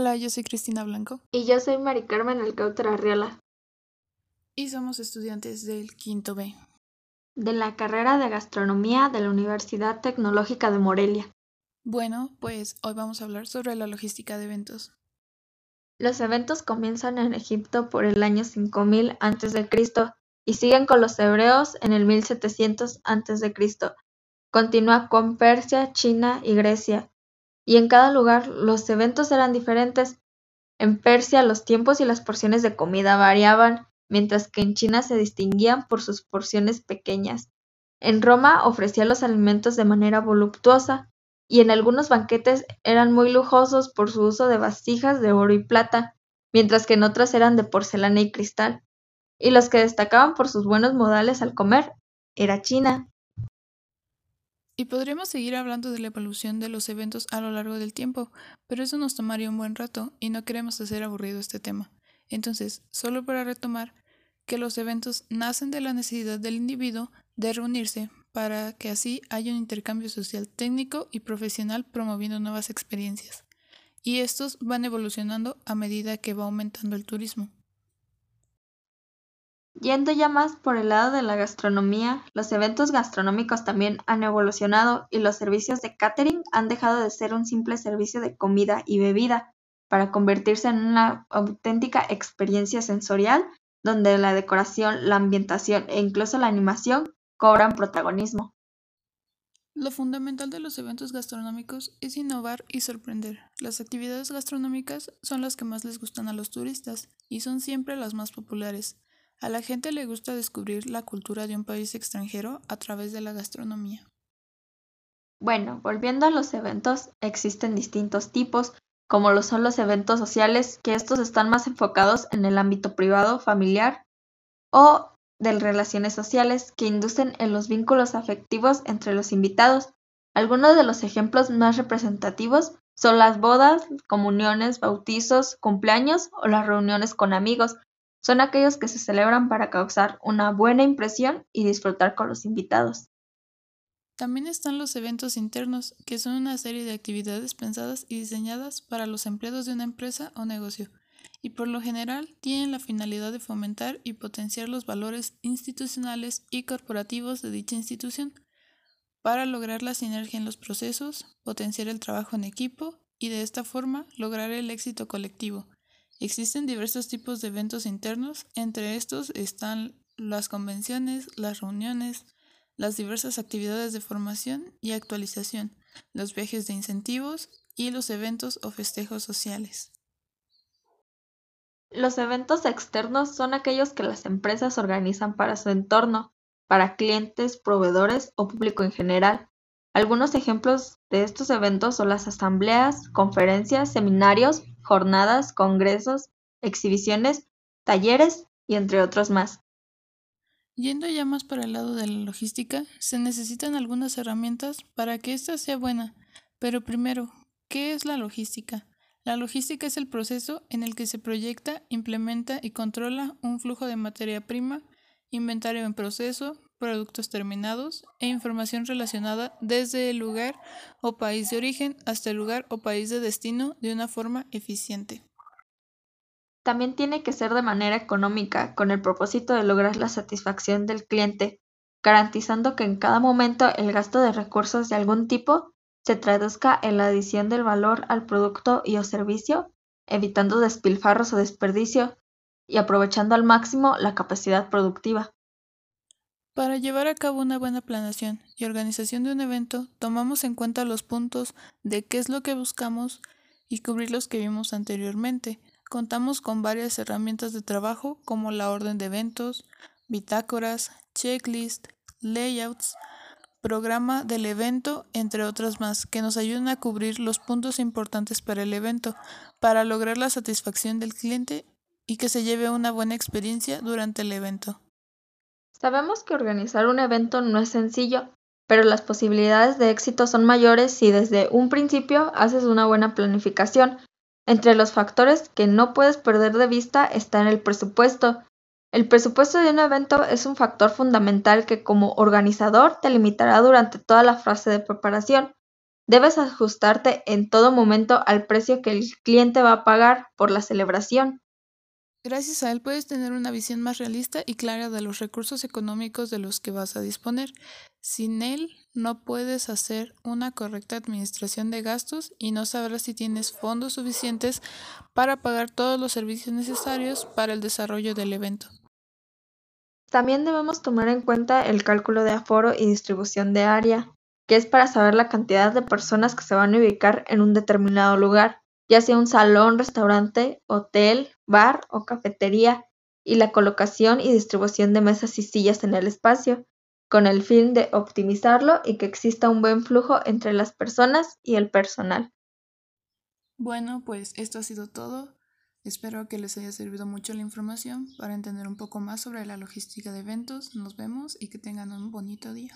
Hola, yo soy Cristina Blanco. Y yo soy Mari Carmen Alcáutar Arriola. Y somos estudiantes del quinto B. De la carrera de gastronomía de la Universidad Tecnológica de Morelia. Bueno, pues hoy vamos a hablar sobre la logística de eventos. Los eventos comienzan en Egipto por el año 5000 a.C. y siguen con los hebreos en el 1700 a.C. Continúa con Persia, China y Grecia, y en cada lugar los eventos eran diferentes. En Persia los tiempos y las porciones de comida variaban, mientras que en China se distinguían por sus porciones pequeñas. En Roma ofrecía los alimentos de manera voluptuosa, y en algunos banquetes eran muy lujosos por su uso de vasijas de oro y plata, mientras que en otros eran de porcelana y cristal. Y los que destacaban por sus buenos modales al comer era China. Y podríamos seguir hablando de la evolución de los eventos a lo largo del tiempo, pero eso nos tomaría un buen rato y no queremos hacer aburrido este tema. Entonces, solo para retomar, que los eventos nacen de la necesidad del individuo de reunirse para que así haya un intercambio social técnico y profesional promoviendo nuevas experiencias. Y estos van evolucionando a medida que va aumentando el turismo. Yendo ya más por el lado de la gastronomía, los eventos gastronómicos también han evolucionado y los servicios de catering han dejado de ser un simple servicio de comida y bebida para convertirse en una auténtica experiencia sensorial donde la decoración, la ambientación e incluso la animación cobran protagonismo. Lo fundamental de los eventos gastronómicos es innovar y sorprender. Las actividades gastronómicas son las que más les gustan a los turistas y son siempre las más populares. A la gente le gusta descubrir la cultura de un país extranjero a través de la gastronomía. Bueno, volviendo a los eventos, existen distintos tipos, como lo son los eventos sociales, que estos están más enfocados en el ámbito privado, familiar o de relaciones sociales que inducen en los vínculos afectivos entre los invitados. Algunos de los ejemplos más representativos son las bodas, comuniones, bautizos, cumpleaños o las reuniones con amigos, son aquellos que se celebran para causar una buena impresión y disfrutar con los invitados. También están los eventos internos, que son una serie de actividades pensadas y diseñadas para los empleados de una empresa o negocio, y por lo general tienen la finalidad de fomentar y potenciar los valores institucionales y corporativos de dicha institución, para lograr la sinergia en los procesos, potenciar el trabajo en equipo y de esta forma lograr el éxito colectivo, Existen diversos tipos de eventos internos, entre estos están las convenciones, las reuniones, las diversas actividades de formación y actualización, los viajes de incentivos y los eventos o festejos sociales. Los eventos externos son aquellos que las empresas organizan para su entorno, para clientes, proveedores o público en general. Algunos ejemplos de estos eventos son las asambleas, conferencias, seminarios, jornadas, congresos, exhibiciones, talleres y entre otros más. Yendo ya más para el lado de la logística, se necesitan algunas herramientas para que ésta sea buena. Pero primero, ¿qué es la logística? La logística es el proceso en el que se proyecta, implementa y controla un flujo de materia prima, inventario en proceso, productos terminados e información relacionada desde el lugar o país de origen hasta el lugar o país de destino de una forma eficiente. También tiene que ser de manera económica, con el propósito de lograr la satisfacción del cliente, garantizando que en cada momento el gasto de recursos de algún tipo se traduzca en la adición del valor al producto y o servicio, evitando despilfarros o desperdicio y aprovechando al máximo la capacidad productiva. Para llevar a cabo una buena planeación y organización de un evento, tomamos en cuenta los puntos de qué es lo que buscamos y cubrir los que vimos anteriormente. Contamos con varias herramientas de trabajo como la orden de eventos, bitácoras, checklist, layouts, programa del evento, entre otras más, que nos ayudan a cubrir los puntos importantes para el evento, para lograr la satisfacción del cliente y que se lleve una buena experiencia durante el evento. Sabemos que organizar un evento no es sencillo, pero las posibilidades de éxito son mayores si desde un principio haces una buena planificación. Entre los factores que no puedes perder de vista está el presupuesto. El presupuesto de un evento es un factor fundamental que como organizador te limitará durante toda la fase de preparación. Debes ajustarte en todo momento al precio que el cliente va a pagar por la celebración. Gracias a él puedes tener una visión más realista y clara de los recursos económicos de los que vas a disponer. Sin él no puedes hacer una correcta administración de gastos y no sabrás si tienes fondos suficientes para pagar todos los servicios necesarios para el desarrollo del evento. También debemos tomar en cuenta el cálculo de aforo y distribución de área, que es para saber la cantidad de personas que se van a ubicar en un determinado lugar, ya sea un salón, restaurante, hotel, bar o cafetería, y la colocación y distribución de mesas y sillas en el espacio, con el fin de optimizarlo y que exista un buen flujo entre las personas y el personal. Bueno, pues esto ha sido todo. Espero que les haya servido mucho la información para entender un poco más sobre la logística de eventos. Nos vemos y que tengan un bonito día.